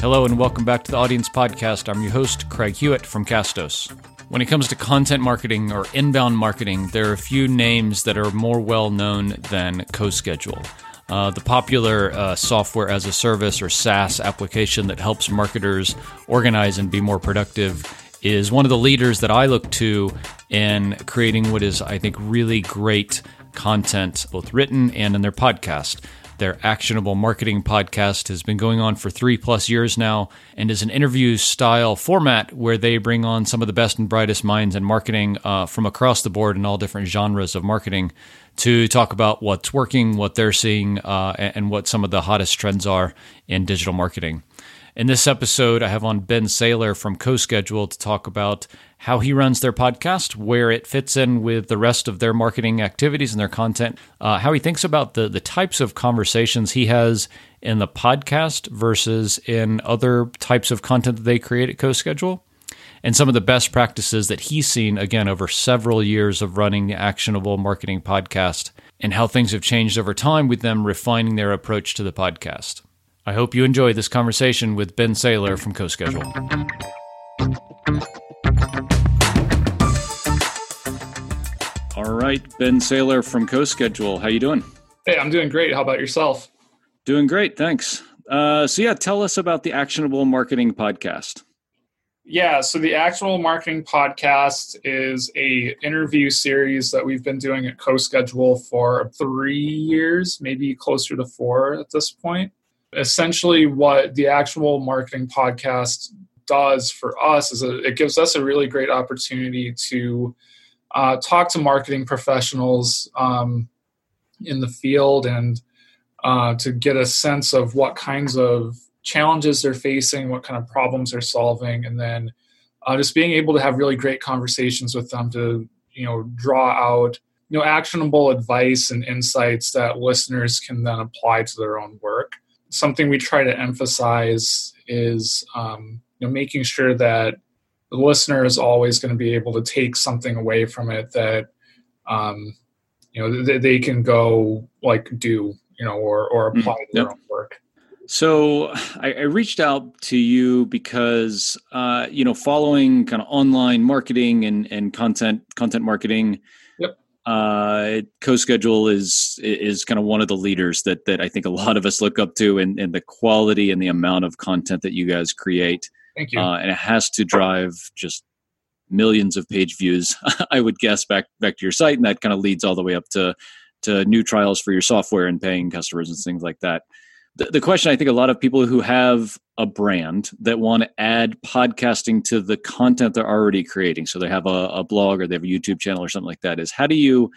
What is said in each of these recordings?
Hello, and welcome back to the Audience Podcast. I'm your host, Craig Hewitt from Castos. When it comes to content marketing or inbound marketing, there are a few names that are more well known than CoSchedule. Uh, the popular uh, software as a service or SaaS application that helps marketers organize and be more productive is one of the leaders that I look to in creating what is, I think, really great content, both written and in their podcast. Their actionable marketing podcast has been going on for three plus years now and is an interview style format where they bring on some of the best and brightest minds in marketing uh, from across the board in all different genres of marketing to talk about what's working, what they're seeing, uh, and what some of the hottest trends are in digital marketing. In this episode, I have on Ben Sailer from CoSchedule to talk about how he runs their podcast, where it fits in with the rest of their marketing activities and their content, uh, how he thinks about the, the types of conversations he has in the podcast versus in other types of content that they create at CoSchedule, and some of the best practices that he's seen, again, over several years of running the Actionable Marketing Podcast, and how things have changed over time with them refining their approach to the podcast. I hope you enjoy this conversation with Ben Sailer from CoSchedule. Right, Ben Sailor from CoSchedule. How you doing? Hey, I'm doing great. How about yourself? Doing great, thanks. Uh, so yeah, tell us about the Actionable Marketing Podcast. Yeah, so the Actionable Marketing Podcast is a interview series that we've been doing at CoSchedule for three years, maybe closer to four at this point essentially what the actual marketing podcast does for us is it gives us a really great opportunity to uh, talk to marketing professionals um, in the field and uh, to get a sense of what kinds of challenges they're facing, what kind of problems they're solving, and then uh, just being able to have really great conversations with them to you know draw out you know actionable advice and insights that listeners can then apply to their own work. Something we try to emphasize is um, you know making sure that the listener is always going to be able to take something away from it that um, you know th- they can go like do you know or or mm, apply mm, to their own work. So I, I, reached out to you because uh, you know following kind of online marketing and and content content marketing uh, CoSchedule is is kind of one of the leaders that that I think a lot of us look up to, and, and the quality and the amount of content that you guys create. Thank you. Uh, and it has to drive just millions of page views, I would guess, back back to your site, and that kind of leads all the way up to to new trials for your software and paying customers and things like that the, the question I think a lot of people who have a brand that want to add podcasting to the content they're already creating, so they have a, a blog or they have a YouTube channel or something like that, is how do you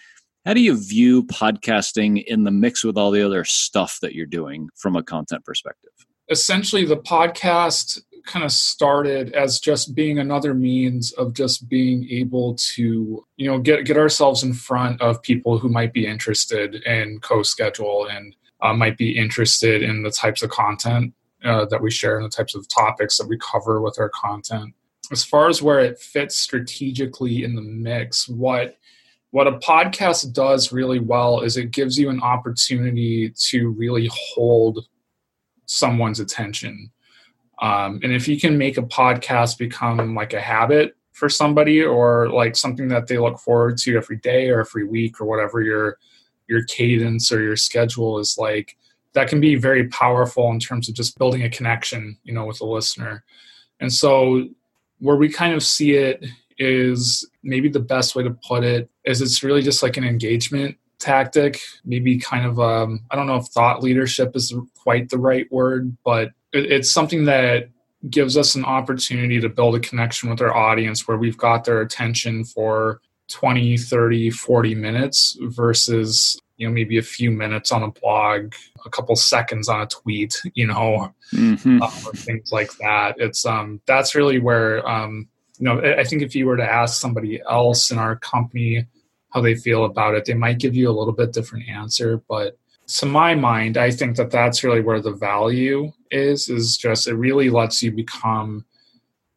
how do you view podcasting in the mix with all the other stuff that you're doing from a content perspective? Essentially, the podcast kind of started as just being another means of just being able to you know get get ourselves in front of people who might be interested in CoSchedule and uh, might be interested in the types of content uh, that we share and the types of topics that we cover with our content. As far as where it fits strategically in the mix, what what a podcast does really well is it gives you an opportunity to really hold someone's attention. Um, and if you can make a podcast become like a habit for somebody or like something that they look forward to every day or every week or whatever your your cadence or your schedule is like that can be very powerful in terms of just building a connection you know with the listener. And so where we kind of see it is maybe the best way to put it is it's really just like an engagement tactic maybe kind of um, i don't know if thought leadership is quite the right word but it, it's something that gives us an opportunity to build a connection with our audience where we've got their attention for 20 30 40 minutes versus you know maybe a few minutes on a blog a couple seconds on a tweet you know mm-hmm. uh, things like that it's um that's really where um you know i think if you were to ask somebody else in our company how they feel about it they might give you a little bit different answer but to my mind i think that that's really where the value is is just it really lets you become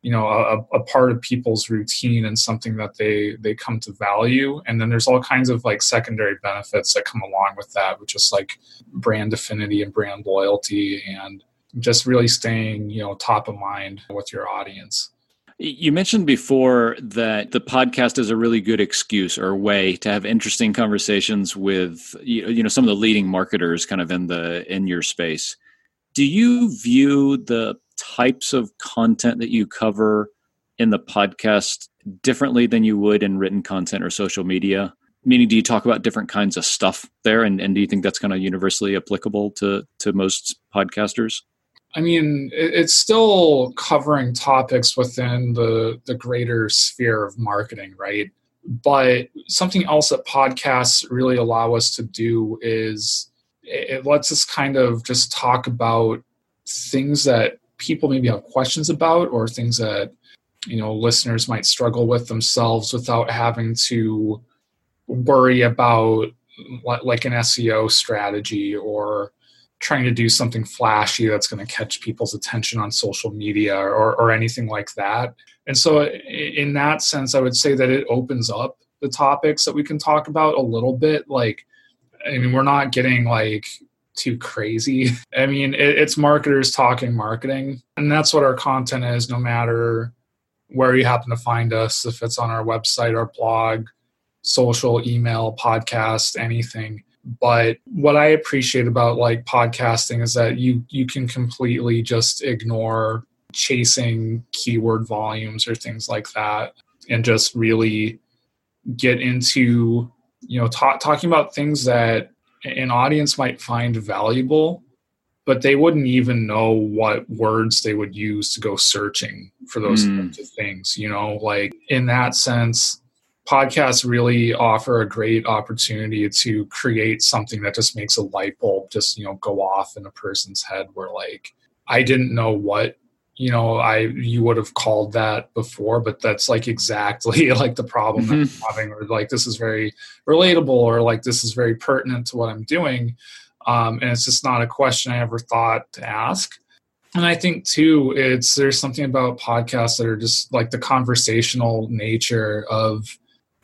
you know a, a, part of people's routine and something that they they come to value. And then there's all kinds of like secondary benefits that come along with that which is like brand affinity and brand loyalty and just really staying you know top of mind with your audience you mentioned before that the podcast is a really good excuse or way to have interesting conversations with you know some of the leading marketers kind of in the in your space. Do you view the types of content that you cover in the podcast differently than you would in written content or social media? Meaning, do you talk about different kinds of stuff there, and, and do you think that's kind of universally applicable to to most podcasters? I mean, it's still covering topics within the the greater sphere of marketing, right? But something else that podcasts really allow us to do is it lets us kind of just talk about things that people maybe have questions about or things that you know listeners might struggle with themselves without having to worry about like an SEO strategy or trying to do something flashy that's going to catch people's attention on social media or, or anything like that. And so, in that sense, I would say that it opens up the topics that we can talk about a little bit. Like, I mean, we're not getting like too crazy. I mean, it, it's marketers talking marketing, and that's what our content is, no matter where you happen to find us, if it's on our website, our blog, social, email, podcast, anything but what i appreciate about like podcasting is that you you can completely just ignore chasing keyword volumes or things like that and just really get into you know talk, talking about things that an audience might find valuable but they wouldn't even know what words they would use to go searching for those mm. kinds of things you know like in that sense podcasts really offer a great opportunity to create something that just makes a light bulb just you know go off in a person's head where like i didn't know what you know i you would have called that before but that's like exactly like the problem mm-hmm. that i'm having or like this is very relatable or like this is very pertinent to what i'm doing um, and it's just not a question i ever thought to ask and i think too it's there's something about podcasts that are just like the conversational nature of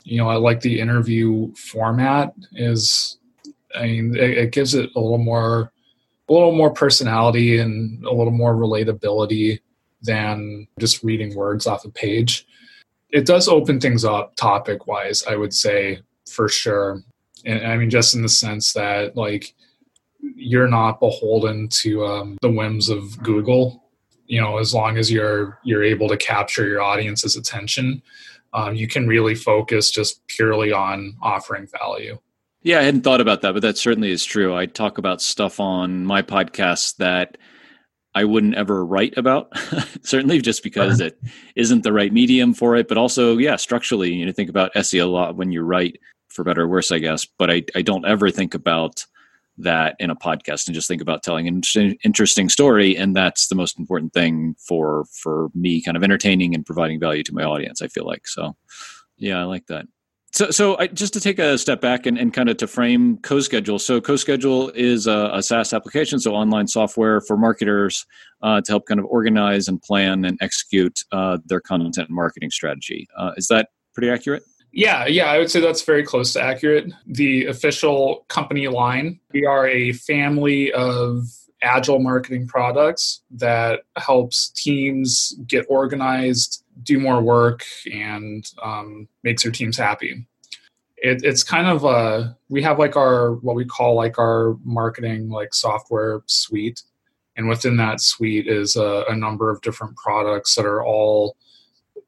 you know, I like the interview format is, I mean, it, it gives it a little more, a little more personality and a little more relatability than just reading words off a page. It does open things up topic wise, I would say for sure. And I mean, just in the sense that like you're not beholden to um, the whims of Google. You know, as long as you're you're able to capture your audience's attention, um, you can really focus just purely on offering value. Yeah, I hadn't thought about that, but that certainly is true. I talk about stuff on my podcast that I wouldn't ever write about, certainly just because it isn't the right medium for it. But also, yeah, structurally, you know, think about SEO a lot when you write, for better or worse, I guess. But I, I don't ever think about that in a podcast and just think about telling an interesting story and that's the most important thing for for me kind of entertaining and providing value to my audience i feel like. So yeah i like that. So so I, just to take a step back and, and kind of to frame CoSchedule. So CoSchedule is a, a saas application so online software for marketers uh, to help kind of organize and plan and execute uh, their content marketing strategy. Uh, is that pretty accurate yeah, yeah, I would say that's very close to accurate. The official company line, we are a family of agile marketing products that helps teams get organized, do more work, and um, makes their teams happy. It, it's kind of a we have like our what we call like our marketing like software suite, and within that suite is a, a number of different products that are all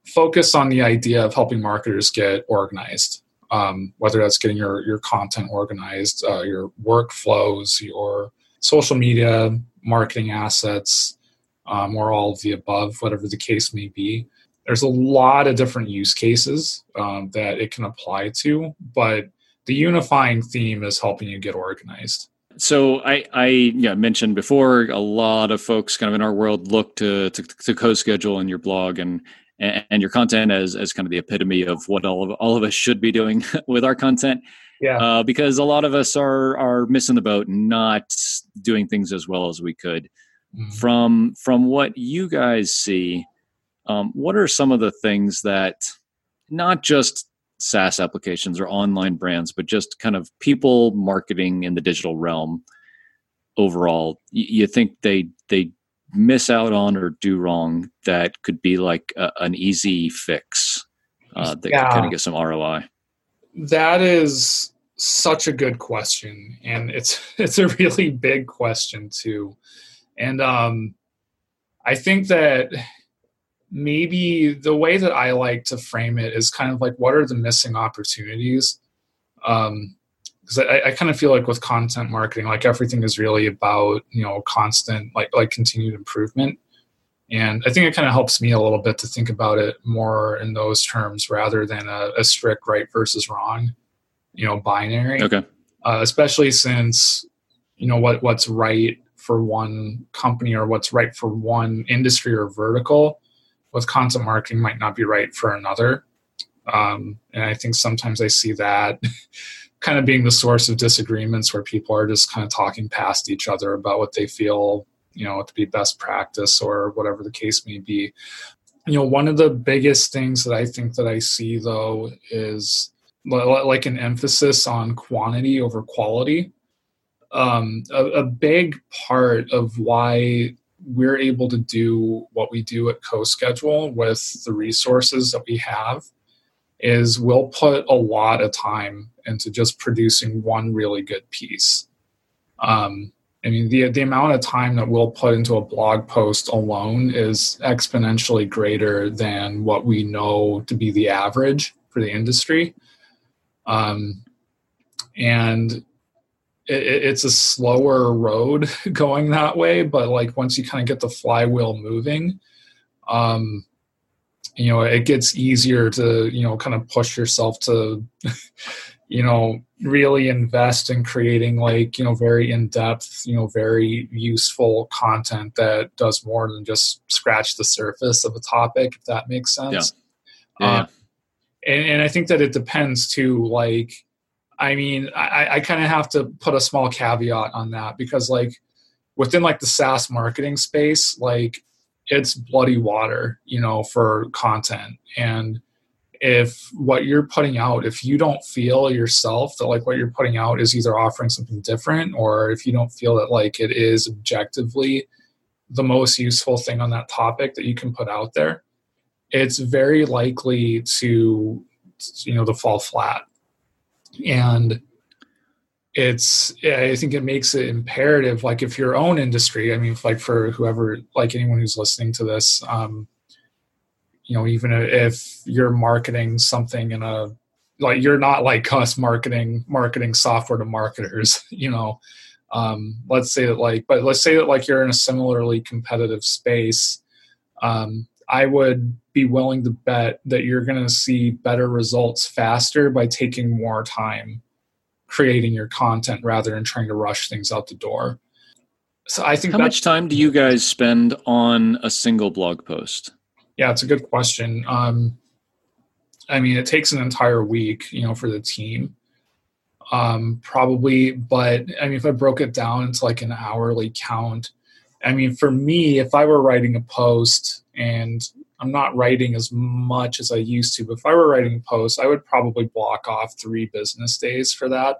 focus on the idea of helping marketers get organized. Um, whether that's getting your your content organized, uh, your workflows, your social media marketing assets, um, or all of the above, whatever the case may be. There's a lot of different use cases um, that it can apply to, but the unifying theme is helping you get organized. So I, I yeah, mentioned before a lot of folks kind of in our world look to to, to CoSchedule in your blog and and, and your content as as kind of the epitome of what all of all of us should be doing with our content. Yeah. Uh, because a lot of us are are missing the boat, and not doing things as well as we could. Mm-hmm. From from what you guys see, um, what are some of the things that not just SaaS applications or online brands, but just kind of people marketing in the digital realm overall, you think they they miss out on or do wrong that could be like a, an easy fix uh, that yeah. could kind of get some ROI? That is such a good question, and it's it's a really big question too. And um, I think that maybe the way that I like to frame it is kind of like what are the missing opportunities? Um, because I, I kind of feel like with content marketing, like everything is really about you know constant like like continued improvement, and I think it kind of helps me a little bit to think about it more in those terms rather than a, a strict right versus wrong, you know, binary. Okay. Uh, especially since you know what what's right for one company or what's right for one industry or vertical with content marketing might not be right for another. Um, and I think sometimes I see that kind of being the source of disagreements where people are just kind of talking past each other about what they feel, you know, to be best practice or whatever the case may be. You know, one of the biggest things that I think that I see though is like an emphasis on quantity over quality. Um, a, a big part of why we're able to do what we do at CoSchedule with the resources that we have is we'll put a lot of time into just producing one really good piece. Um, I mean, the the amount of time that we'll put into a blog post alone is exponentially greater than what we know to be the average for the industry. Um, and it, it's a slower road going that way, but like once you kind of get the flywheel moving, um, you know, it gets easier to you know kind of push yourself to, you know, really invest in creating like you know very in depth, you know, very useful content that does more than just scratch the surface of a topic, if that makes sense. Yeah. yeah. Um, and, and I think that it depends too, like I mean, I, I kind of have to put a small caveat on that because, like, within like the SaaS marketing space, like, it's bloody water, you know, for content. And if what you're putting out, if you don't feel yourself that like what you're putting out is either offering something different, or if you don't feel that like it is objectively the most useful thing on that topic that you can put out there, it's very likely to, you know, to fall flat and it's i think it makes it imperative like if your own industry i mean like for whoever like anyone who's listening to this um you know even if you're marketing something in a like you're not like us marketing marketing software to marketers you know? Um let's say that like but let's say that like you're in a similarly competitive space um I would be willing to bet that you're going to see better results faster by taking more time creating your content rather than trying to rush things out the door. So I think how much time do you guys spend on a single blog post? Yeah, it's a good question. Um, I mean, it takes an entire week, you know, for the team. Um, probably, but I mean, if I broke it down into like an hourly count, I mean, for me, if I were writing a post and I'm not writing as much as I used to, but if I were writing posts, I would probably block off three business days for that.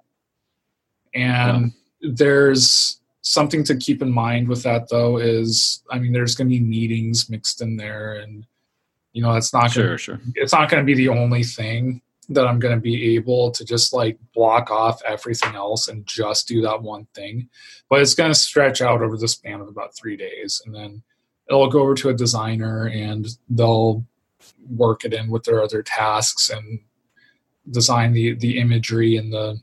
And yeah. there's something to keep in mind with that, though, is I mean, there's going to be meetings mixed in there, and you know, it's not sure, gonna, sure. It's not going to be the only thing that I'm going to be able to just like block off everything else and just do that one thing. But it's going to stretch out over the span of about three days. And then it'll go over to a designer and they'll work it in with their other tasks and design the, the imagery and the,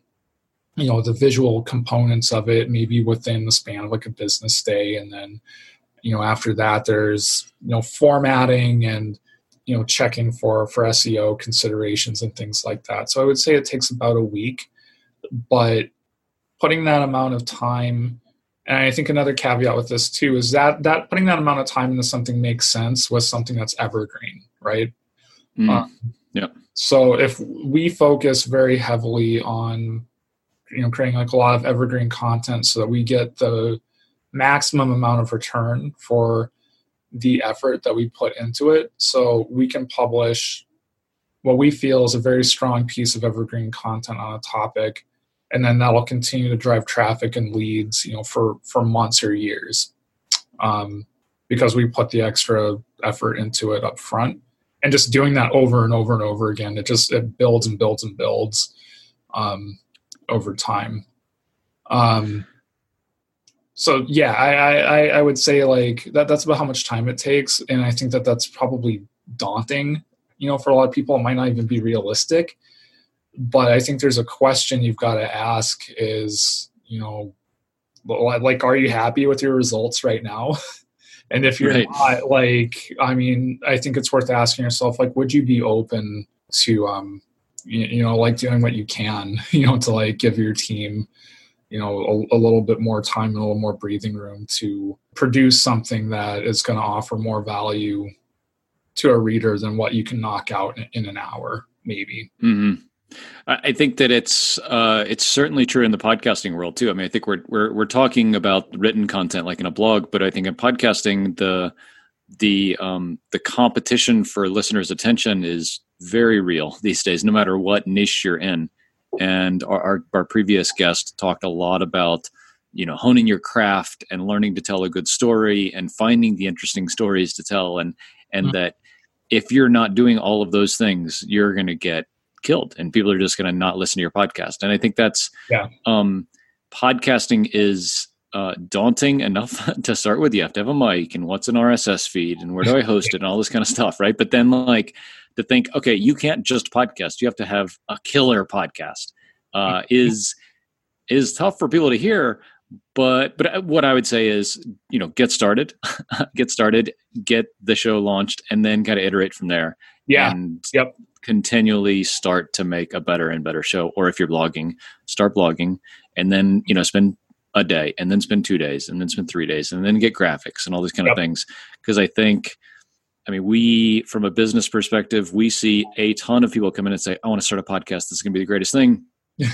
you know, the visual components of it, maybe within the span of like a business day. And then, you know, after that, there's, you know, formatting and, you know checking for for SEO considerations and things like that. So I would say it takes about a week, but putting that amount of time and I think another caveat with this too is that that putting that amount of time into something makes sense with something that's evergreen, right? Mm. Um, yeah. So if we focus very heavily on you know creating like a lot of evergreen content so that we get the maximum amount of return for the effort that we put into it. So we can publish what we feel is a very strong piece of evergreen content on a topic, and then that'll continue to drive traffic and leads, you know, for for months or years. Um, because we put the extra effort into it up front and just doing that over and over and over again it just it builds and builds and builds um, over time um, so yeah I, I i would say like that that's about how much time it takes and i think that that's probably daunting you know for a lot of people it might not even be realistic but i think there's a question you've got to ask is you know like are you happy with your results right now and if you're right. not like i mean i think it's worth asking yourself like would you be open to um you, you know like doing what you can you know to like give your team you know a, a, little bit more time and a little more breathing room to produce something that is going to offer more value to a reader than what you can knock out in, in an hour maybe mm-hmm. I think that it's uh, it's certainly true in the podcasting world too. I mean, I think we're we're we're talking about written content like in a blog, but I think in podcasting the the um, the competition for listeners' attention is very real these days, no matter what niche you're in. And our, our, our previous guest talked a lot about you know honing your craft and learning to tell a good story and finding the interesting stories to tell and and mm-hmm. that if you're not doing all of those things you're going to get killed and people are just going to not listen to your podcast. And i think that's yeah. um podcasting is uh, daunting enough to start with. You have to have a mic and what's an rss feed and where do i host it and all this kind of stuff right? But then like to think okay you can't just podcast. You have to have a killer podcast. Uh, is is tough for people to hear but but uh, what i would say is you know get started get started get the show launched and then kind of iterate from there. Yeah. And yep continually start to make a better and better show or if you're blogging start blogging and then you know spend a day and then spend two days and then spend three days and then get graphics and all these kind yep. of things. Because i think i mean we from a business perspective we see a ton of people come in and say i want to start a podcast. This is going to be the greatest thing.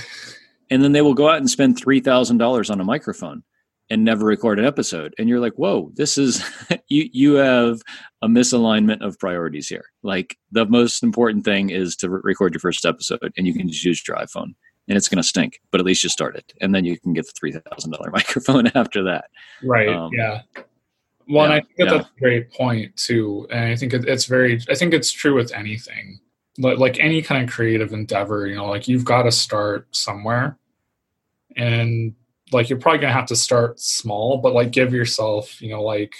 And then they will go out and spend $3000 on a microphone and never record an episode. And you're like whoa this is you you have a misalignment of priorities here. Like the most important thing is to re- record your first episode and you can just use your iphone and it's going to stink but at least you start it and then you can get the $3000 microphone after that. Right um, yeah. Well yeah, i think yeah. that's a great point too. And i think it's very i think it's true with anything. Like any kind of creative endeavor you know like you've got to start somewhere. And like you're probably gonna have to start small, but like give yourself, you know, like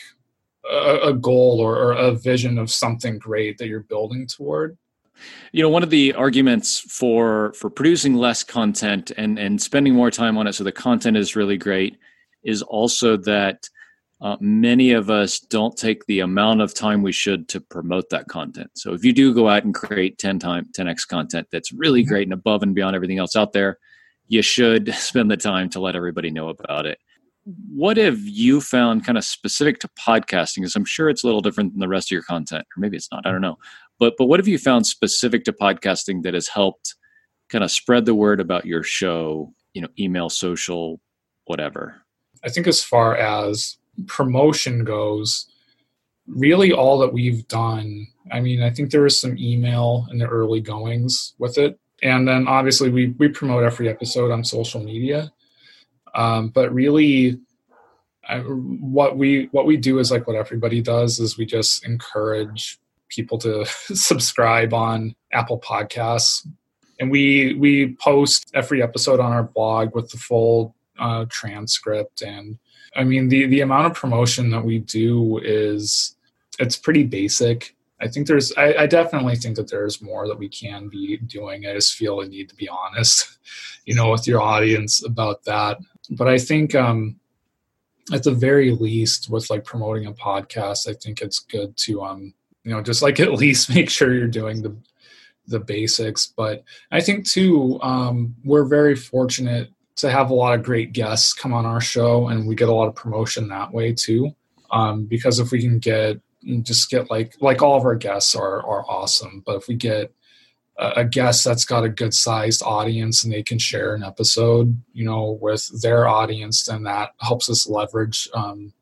a, a goal or, or a vision of something great that you're building toward you know one of the arguments for for producing less content and and spending more time on it so the content is really great is also that uh, many of us don't take the amount of time we should to promote that content so if you do go out and create 10 time 10x content that's really mm-hmm. great and above and beyond everything else out there you should spend the time to let everybody know about it. What have you found kind of specific to podcasting? Because I'm sure it's a little different than the rest of your content, or maybe it's not. I don't know. But but what have you found specific to podcasting that has helped kind of spread the word about your show? You know, email, social, whatever. I think as far as promotion goes, really all that we've done. I mean, I think there was some email in the early goings with it, and then obviously we we promote every episode on social media. Um, but really I, what we what we do is like what everybody does is we just encourage people to subscribe on apple podcasts. And we we post every episode on our blog with the full uh, transcript. And i mean the the amount of promotion that we do is it's pretty basic I think there's, I, I, definitely think that there's more that we can be doing. I just feel a need to be honest, you know, with your audience about that. But I think, um, at the very least, with like promoting a podcast, I think it's good to, um, you know, just like at least make sure you're doing the, the basics. But I think too, um, we're very fortunate to have a lot of great guests come on our show, and we get a lot of promotion that way too. Um, because if we can get just get like like all of our guests are are awesome but if we get a, a guest that's got a good sized audience and they can share an episode you know with their audience then that helps us leverage um,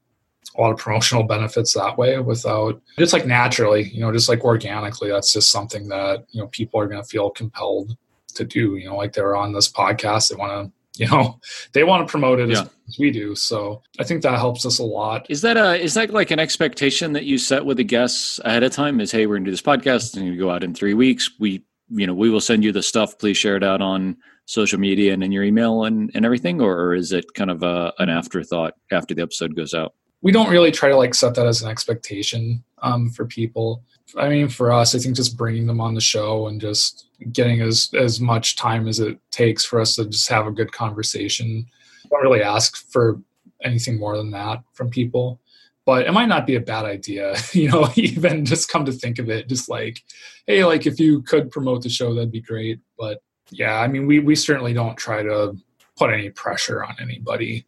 a lot of promotional benefits that way without just like naturally you know just like organically that's just something that you know people are going to feel compelled to do you know like they're on this podcast they want to you know they want to promote it yeah. as, as we do. So i think that helps us a lot. Is that a is that like an expectation that you set with the guests ahead of time is hey we're gonna do this podcast. And you go out in three weeks. We you know we will send you the stuff. Please share it out on social media and in your email and, and everything or is it kind of a, an afterthought after the episode goes out? We don't really try to like set that as an expectation um, for people i mean for us i think just bringing them on the show and just getting as as much time as it takes for us to just have a good conversation. Don't really ask for anything more than that from people but it might not be a bad idea you know even just come to think of it just like hey like if you could promote the show that'd be great. But yeah i mean we we certainly don't try to put any pressure on anybody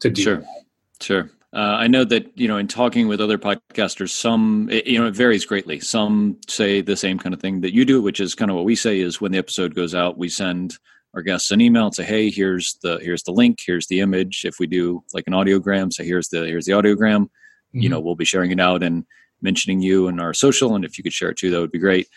to do sure. that. sure uh, I know that you know in talking with other podcasters, some it, you know it varies greatly. Some say the same kind of thing that you do, which is kind of what we say is when the episode goes out, we send our guests an email and say, "Hey, here's the here's the link, here's the image." If we do like an audiogram, say, "Here's the here's the audiogram," mm-hmm. you know, we'll be sharing it out and mentioning you in our social, and if you could share it too, that would be great.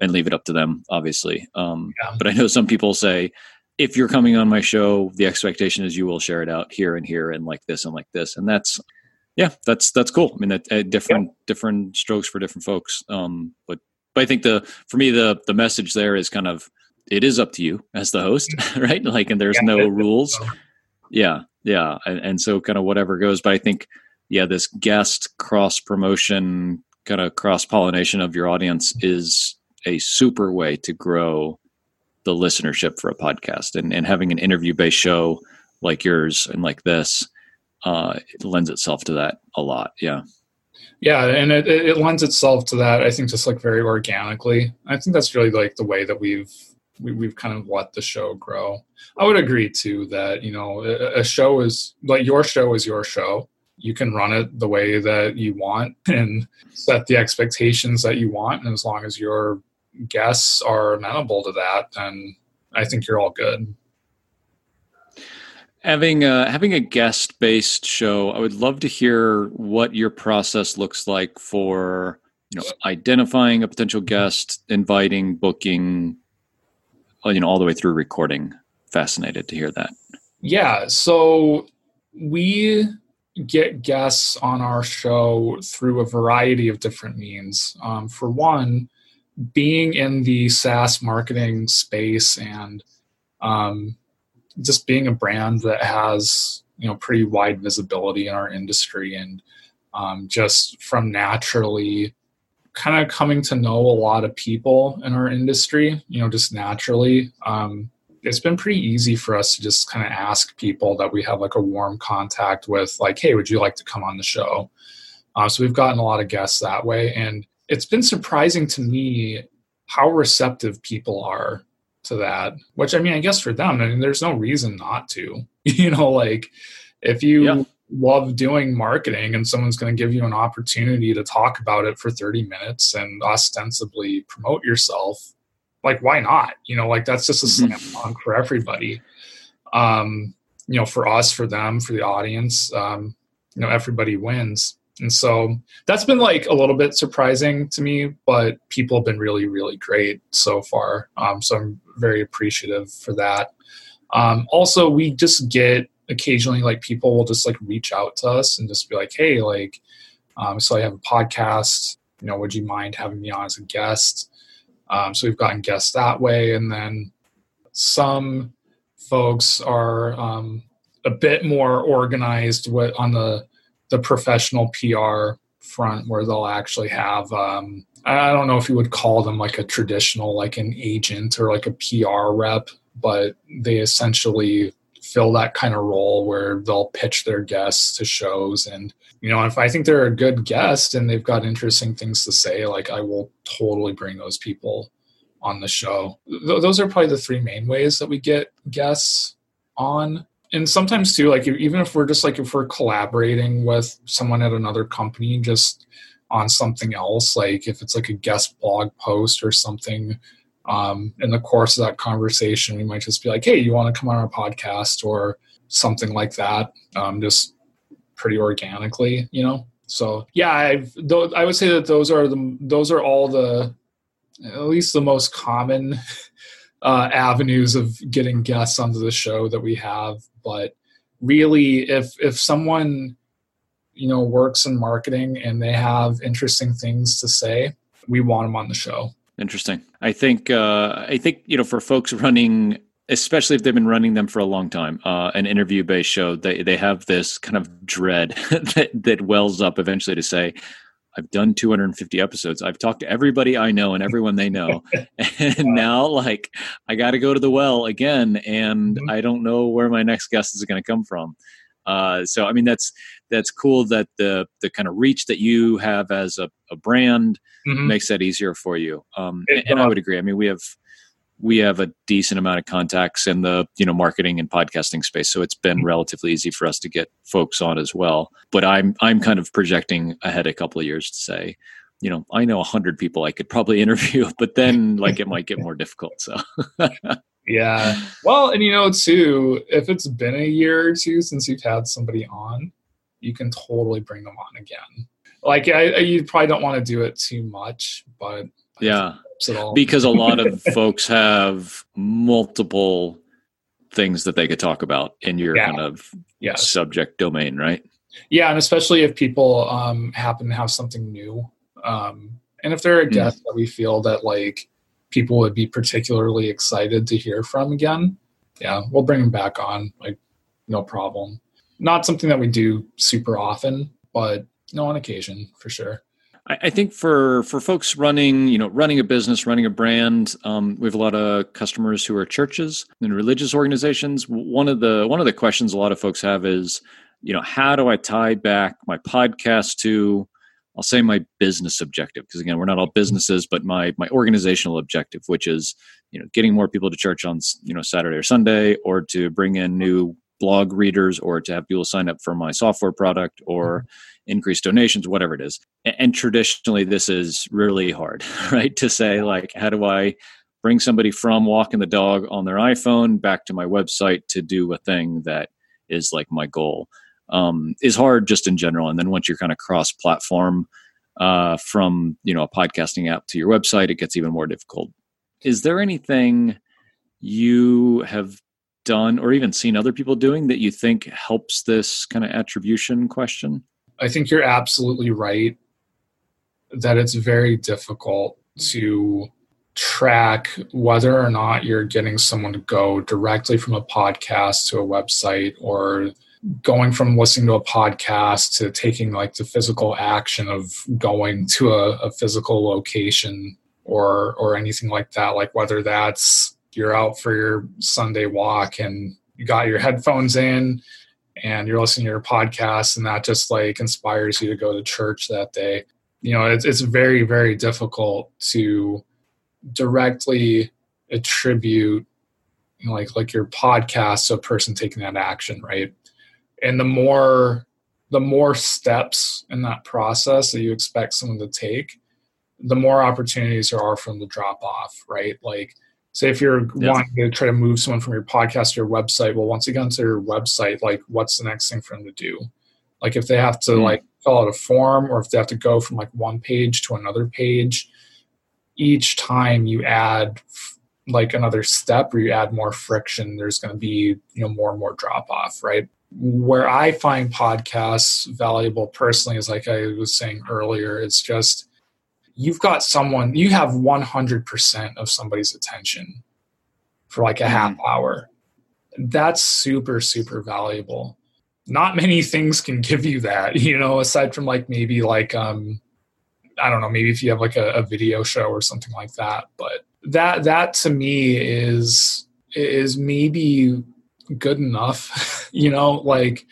And leave it up to them, obviously. Um, yeah. But I know some people say, if you're coming on my show, the expectation is you will share it out here and here and like this and like this, and that's yeah, that's that's cool. I mean, that uh, different yeah. different strokes for different folks. Um, but but I think the for me the the message there is kind of it is up to you as the host, right? Like, and there's yeah, no rules. Yeah, yeah, and, and so kind of whatever goes. But I think yeah, this guest cross promotion kind of cross pollination of your audience is a super way to grow the listenership for a podcast. And, and having an interview based show like yours and like this uh, it lends itself to that a lot. Yeah. Yeah. And it, it lends itself to that i think just like very organically. I think that's really like the way that we've we, have we have kind of let the show grow. I would agree too that you know a, a show is like your show is your show. You can run it the way that you want and set the expectations that you want. And as long as you're guests are amenable to that, then I think you're all good. Having a, having a guest based show, I would love to hear what your process looks like for you know identifying a potential guest, inviting, booking, uh, you know, all the way through recording. Fascinated to hear that. Yeah, so we get guests on our show through a variety of different means. Um, for one, being in the SaaS marketing space and um, just being a brand that has you know pretty wide visibility in our industry and um, just from naturally kind of coming to know a lot of people in our industry you know just naturally um, it's been pretty easy for us to just kind of ask people that we have like a warm contact with like hey would you like to come on the show? Uh, so we've gotten a lot of guests that way and it's been surprising to me how receptive people are to that which i mean i guess for them i mean there's no reason not to you know like if you yeah. love doing marketing and someone's going to give you an opportunity to talk about it for 30 minutes and ostensibly promote yourself like why not you know like that's just a mm-hmm. slam dunk for everybody um you know for us for them for the audience um you know everybody wins and so that's been like a little bit surprising to me, but people have been really, really great so far. Um, so I'm very appreciative for that. Um, also, we just get occasionally like people will just like reach out to us and just be like, hey, like, um, so I have a podcast. You know, would you mind having me on as a guest? Um, so we've gotten guests that way. And then some folks are um, a bit more organized on the the professional PR front where they'll actually have um, I don't know if you would call them like a traditional like an agent or like a PR rep, but they essentially fill that kind of role where they'll pitch their guests to shows and you know if I think they're a good guest and they've got interesting things to say, like I will totally bring those people on the show. Th- those are probably the three main ways that we get guests on and sometimes too like even if we're just like if we're collaborating with someone at another company just on something else like if it's like a guest blog post or something um, in the course of that conversation we might just be like hey you want to come on our podcast? or something like that um, just pretty organically you know? So yeah I've, th- i would say that those are the those are all the at least the most common uh, avenues of getting guests onto the show that we have. But really, if if someone you know works in marketing and they have interesting things to say, we want them on the show. Interesting. I think uh, I think you know for folks running especially if they've been running them for a long time, uh, an interview based show, they, they have this kind of dread that, that wells up eventually to say, I've done 250 episodes. I've talked to everybody I know and everyone they know. and now, like, I got to go to the well again, and mm-hmm. I don't know where my next guest is going to come from. Uh, so, I mean, that's that's cool that the the kind of reach that you have as a, a brand mm-hmm. makes that easier for you. Um, and, and I would agree. I mean, we have we have a decent amount of contacts in the you know marketing and podcasting space so it's been mm-hmm. relatively easy for us to get folks on as well. But i'm i'm kind of projecting ahead a couple of years to say you know i know 100 people i could probably interview but then like it might get more difficult so. Yeah. Well and you know too if it's been a year or two since you've had somebody on you can totally bring them on again. Like I, you probably don't want to do it too much but yeah at all. Because a lot of folks have multiple things that they could talk about in your yeah. kind of yes. subject domain, right? Yeah, and especially if people um, happen to have something new, um, and if there are hmm. mm. that we feel that like people would be particularly excited to hear from again, yeah, we'll bring them back on, like no problem. Not something that we do super often, but you know, on occasion for sure. I, think for for folks running, you know, running a business, running a brand, um, we have a lot of customers who are churches and religious organizations. One of the one of the questions a lot of folks have is, you know, how do I tie back my podcast to I'll say my business objective because again, we're not all businesses, but my my organizational objective, which is you know getting more people to church on you know Saturday or Sunday, or to bring in new blog readers, or to have people sign up for my software product, or mm-hmm increase donations, whatever it is. And traditionally, this is really hard, right? To say, like, how do I bring somebody from walking the dog on their iPhone back to my website to do a thing that is like my goal um, is hard just in general. And then once you're kind of cross platform uh, from, you know, a podcasting app to your website, it gets even more difficult. Is there anything you have done or even seen other people doing that you think helps this kind of attribution question? I think you're absolutely right that it's very difficult to track whether or not you're getting someone to go directly from a podcast to a website or going from listening to a podcast to taking like the physical action of going to a, a physical location or or anything like that like whether that's you're out for your sunday walk and you got your headphones in and you're listening to your podcast and that just like inspires you to go to church that day. You know it's, it's very very difficult to directly attribute you know, like like your podcast to a person taking that action right? And the more the more steps in that process that you expect someone to take the more opportunities there are for them to drop off right? Like say if you're yes. wanting to try to move someone from your podcast to your website well once you get onto your website like what's the next thing for them to do? Like if they have to mm like fill out a form or if they have to go from like one page to another page each time you add like another step or you add more friction there's going to be you know more and more drop off right? Where i find podcasts valuable personally is like i was saying earlier it's just you've got someone you have 100% of somebody's attention for like a half mm-hmm. hour that's super super valuable not many things can give you that you know aside from like maybe like um i don't know maybe if you have like a, a video show or something like that but that that to me is is maybe good enough you know like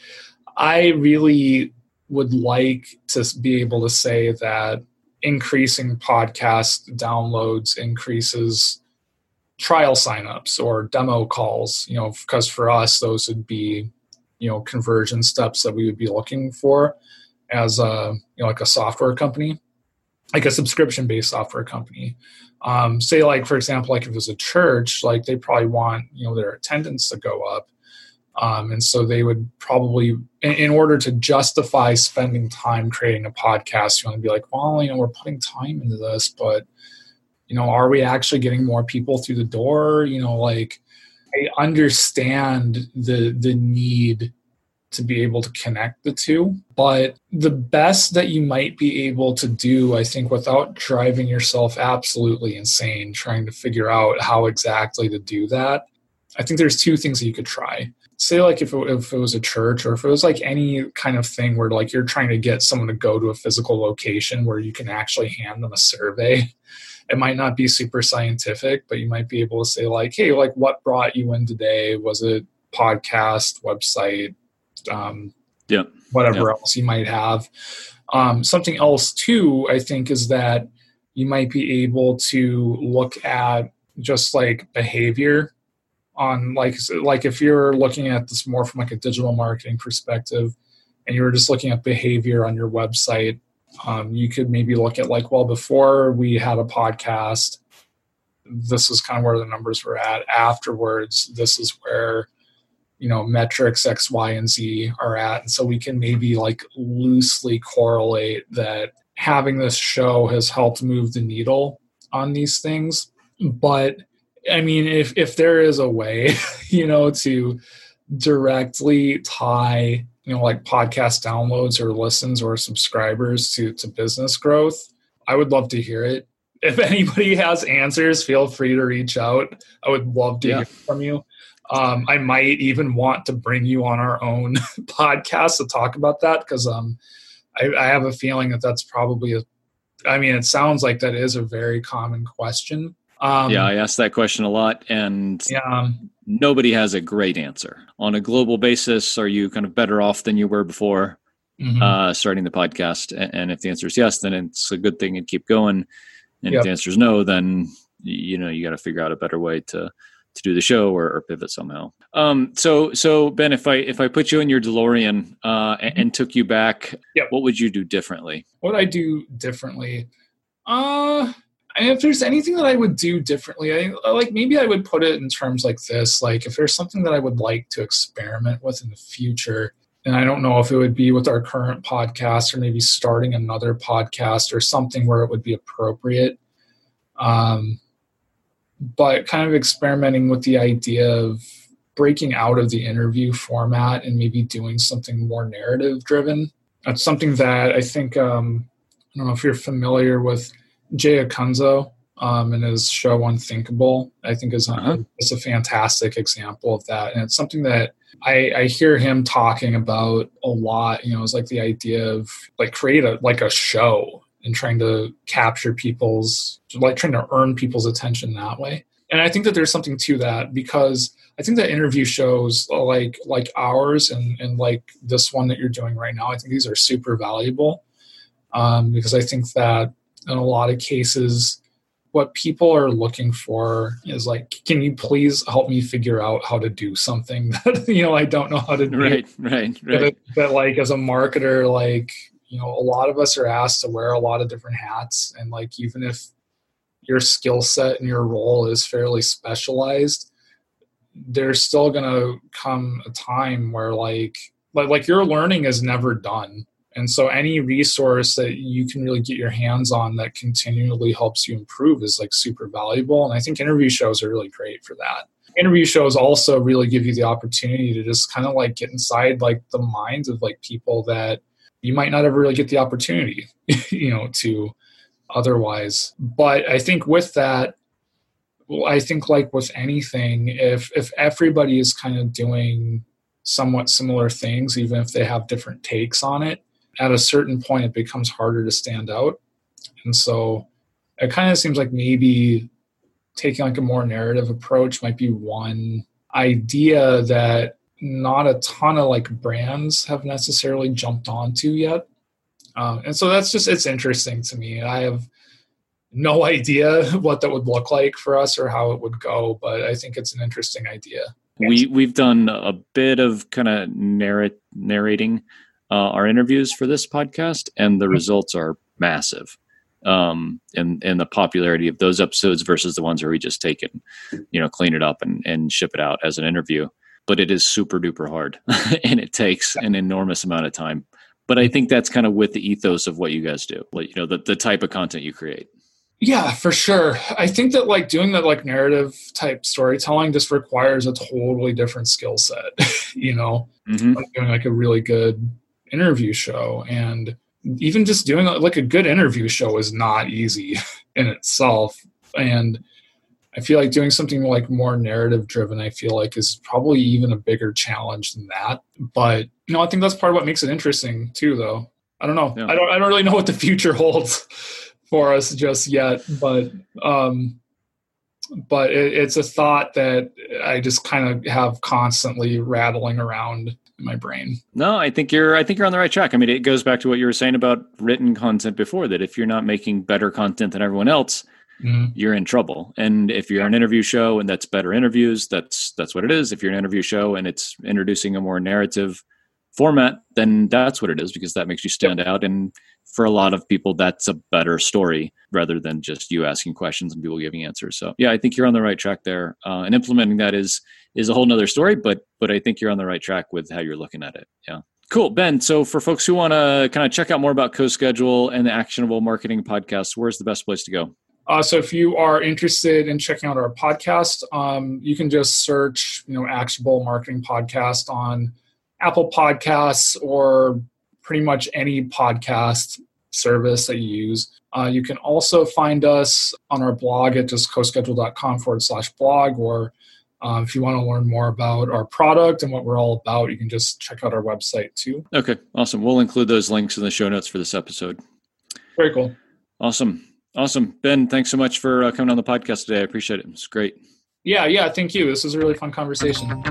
i really would like to be able to say that increasing podcast downloads increases trial signups or demo calls you know because for us those would be you know conversion steps that we would be looking for as a you know like a software company like a subscription based software company. Um, say like for example like if it was a church like they probably want you know their attendance to go up um, and so they would probably, in, in, order to justify spending time creating a podcast, you want to be like, well, you know, we're putting time into this, but you know are we actually getting more people through the door? You know like i understand the the need to be able to connect the two but the best that you might be able to do i think without driving yourself absolutely insane trying to figure out how exactly to do that i think there's two things that you could try say like if it, if it was a church or if it was like any kind of thing where like you're trying to get someone to go to a physical location where you can actually hand them a survey it might not be super scientific but you might be able to say like hey like what brought you in today? Was it podcast website um yeah. whatever else you might have? Um something else too i think is that you might be able to look at just like behavior on like like if you're looking at this more from like a digital marketing perspective and you're just looking at behavior on your website um, you could maybe look at like well before we had a podcast this is kind of where the numbers were at. Afterwards this is where you know metrics x y and z are at. And so we can maybe like loosely correlate that having this show has helped move the needle on these things. But I mean, if if there is a way, you know, to directly tie, you know, like podcast downloads or listens or subscribers to to business growth, I would love to hear it. If anybody has answers, feel free to reach out. I would love to yeah. hear from you. Um, I might even want to bring you on our own podcast to talk about that because um, I, I have a feeling that that's probably a. I mean, it sounds like that is a very common question um, yeah, I ask that question a lot, and yeah. nobody has a great answer. On a global basis, are you kind of better off than you were before mm-hmm. uh, starting the podcast? And if the answer is yes, then it's a good thing and keep going. And yep. if the answer is no, then you know you got to figure out a better way to to do the show or, or pivot somehow. Um, so so Ben, if I if I put you in your DeLorean uh, and, and took you back, yep. what would you do differently? What I do differently? Uh if there's anything that I would do differently, I like maybe I would put it in terms like this. Like if there's something that I would like to experiment with in the future, and I don't know if it would be with our current podcast or maybe starting another podcast or something where it would be appropriate. Um, but kind of experimenting with the idea of breaking out of the interview format and maybe doing something more narrative driven. That's something that I think um, I don't know if you're familiar with Jay Acunzo um, and his show Unthinkable, I think is uh-huh. is a fantastic example of that. And it's something that I, I hear him talking about a lot. You know, it's like the idea of like create a like a show and trying to capture people's like trying to earn people's attention that way. And I think that there's something to that because I think that interview shows like like ours and and like this one that you're doing right now, I think these are super valuable um, because I think that in a lot of cases what people are looking for is like can you please help me figure out how to do something that you know i don't know how to do? Right right right. but, but like as a marketer like you know a lot of us are asked to wear a lot of different hats and like even if your skill set and your role is fairly specialized there's still going to come a time where like like like your learning is never done and so any resource that you can really get your hands on that continually helps you improve is like super valuable. And I think interview shows are really great for that. Interview shows also really give you the opportunity to just kind of like get inside like the minds of like people that you might not ever really get the opportunity, you know, to otherwise. But I think with that, well, I think like with anything, if if everybody is kind of doing somewhat similar things, even if they have different takes on it, at a certain point it becomes harder to stand out. And so it kind of seems like maybe taking like a more narrative approach might be one idea that not a ton of like brands have necessarily jumped onto yet. Um, and so that's just it's interesting to me. I have no idea what that would look like for us or how it would go but i think it's an interesting idea. We we've done a bit of kind of narrating uh, our interviews for this podcast, and the mm-hmm. results are massive. Um, and and the popularity of those episodes versus the ones where we just take it, you know, clean it up and and ship it out as an interview. But it is super duper hard, and it takes an enormous amount of time. But I think that's kind of with the ethos of what you guys do, like you know, the the type of content you create. Yeah, for sure. I think that like doing that like narrative type storytelling just requires a totally different skill set. you know, mm-hmm. like doing like a really good interview show. And even just doing like a good interview show is not easy in itself. And i feel like doing something like more narrative driven i feel like is probably even a bigger challenge than that. But you know i think that's part of what makes it interesting too though. I don't know. Yeah. i don't i don't really know what the future holds for us just yet but um but it, it's a thought that i just kind of have constantly rattling around my brain. No, I think you're I think you're on the right track. I mean, it goes back to what you were saying about written content before that if you're not making better content than everyone else, mm-hmm. you're in trouble. And if you're an interview show and that's better interviews, that's that's what it is. If you're an interview show and it's introducing a more narrative format, then that's what it is because that makes you stand out. And for a lot of people that's a better story rather than just you asking questions and people giving answers. So yeah i think you're on the right track there. Uh, and implementing that is is a whole nother story but but i think you're on the right track with how you're looking at it. Yeah. Cool. Ben so for folks who want to kind of check out more about CoSchedule and the actionable marketing podcast where's the best place to go? Uh, so if you are interested in checking out our podcast um, you can just search you know actionable marketing podcast on apple podcasts or pretty much any podcast service that you use. Uh, you can also find us on our blog at just coschedule.com forward slash blog, or uh, if you want to learn more about our product and what we're all about, you can just check out our website too. Okay, awesome. We'll include those links in the show notes for this episode. Very cool. Awesome. Awesome. Ben, thanks so much for uh, coming on the podcast today. I appreciate it. It's great. Yeah, yeah. Thank you. This was a really fun conversation.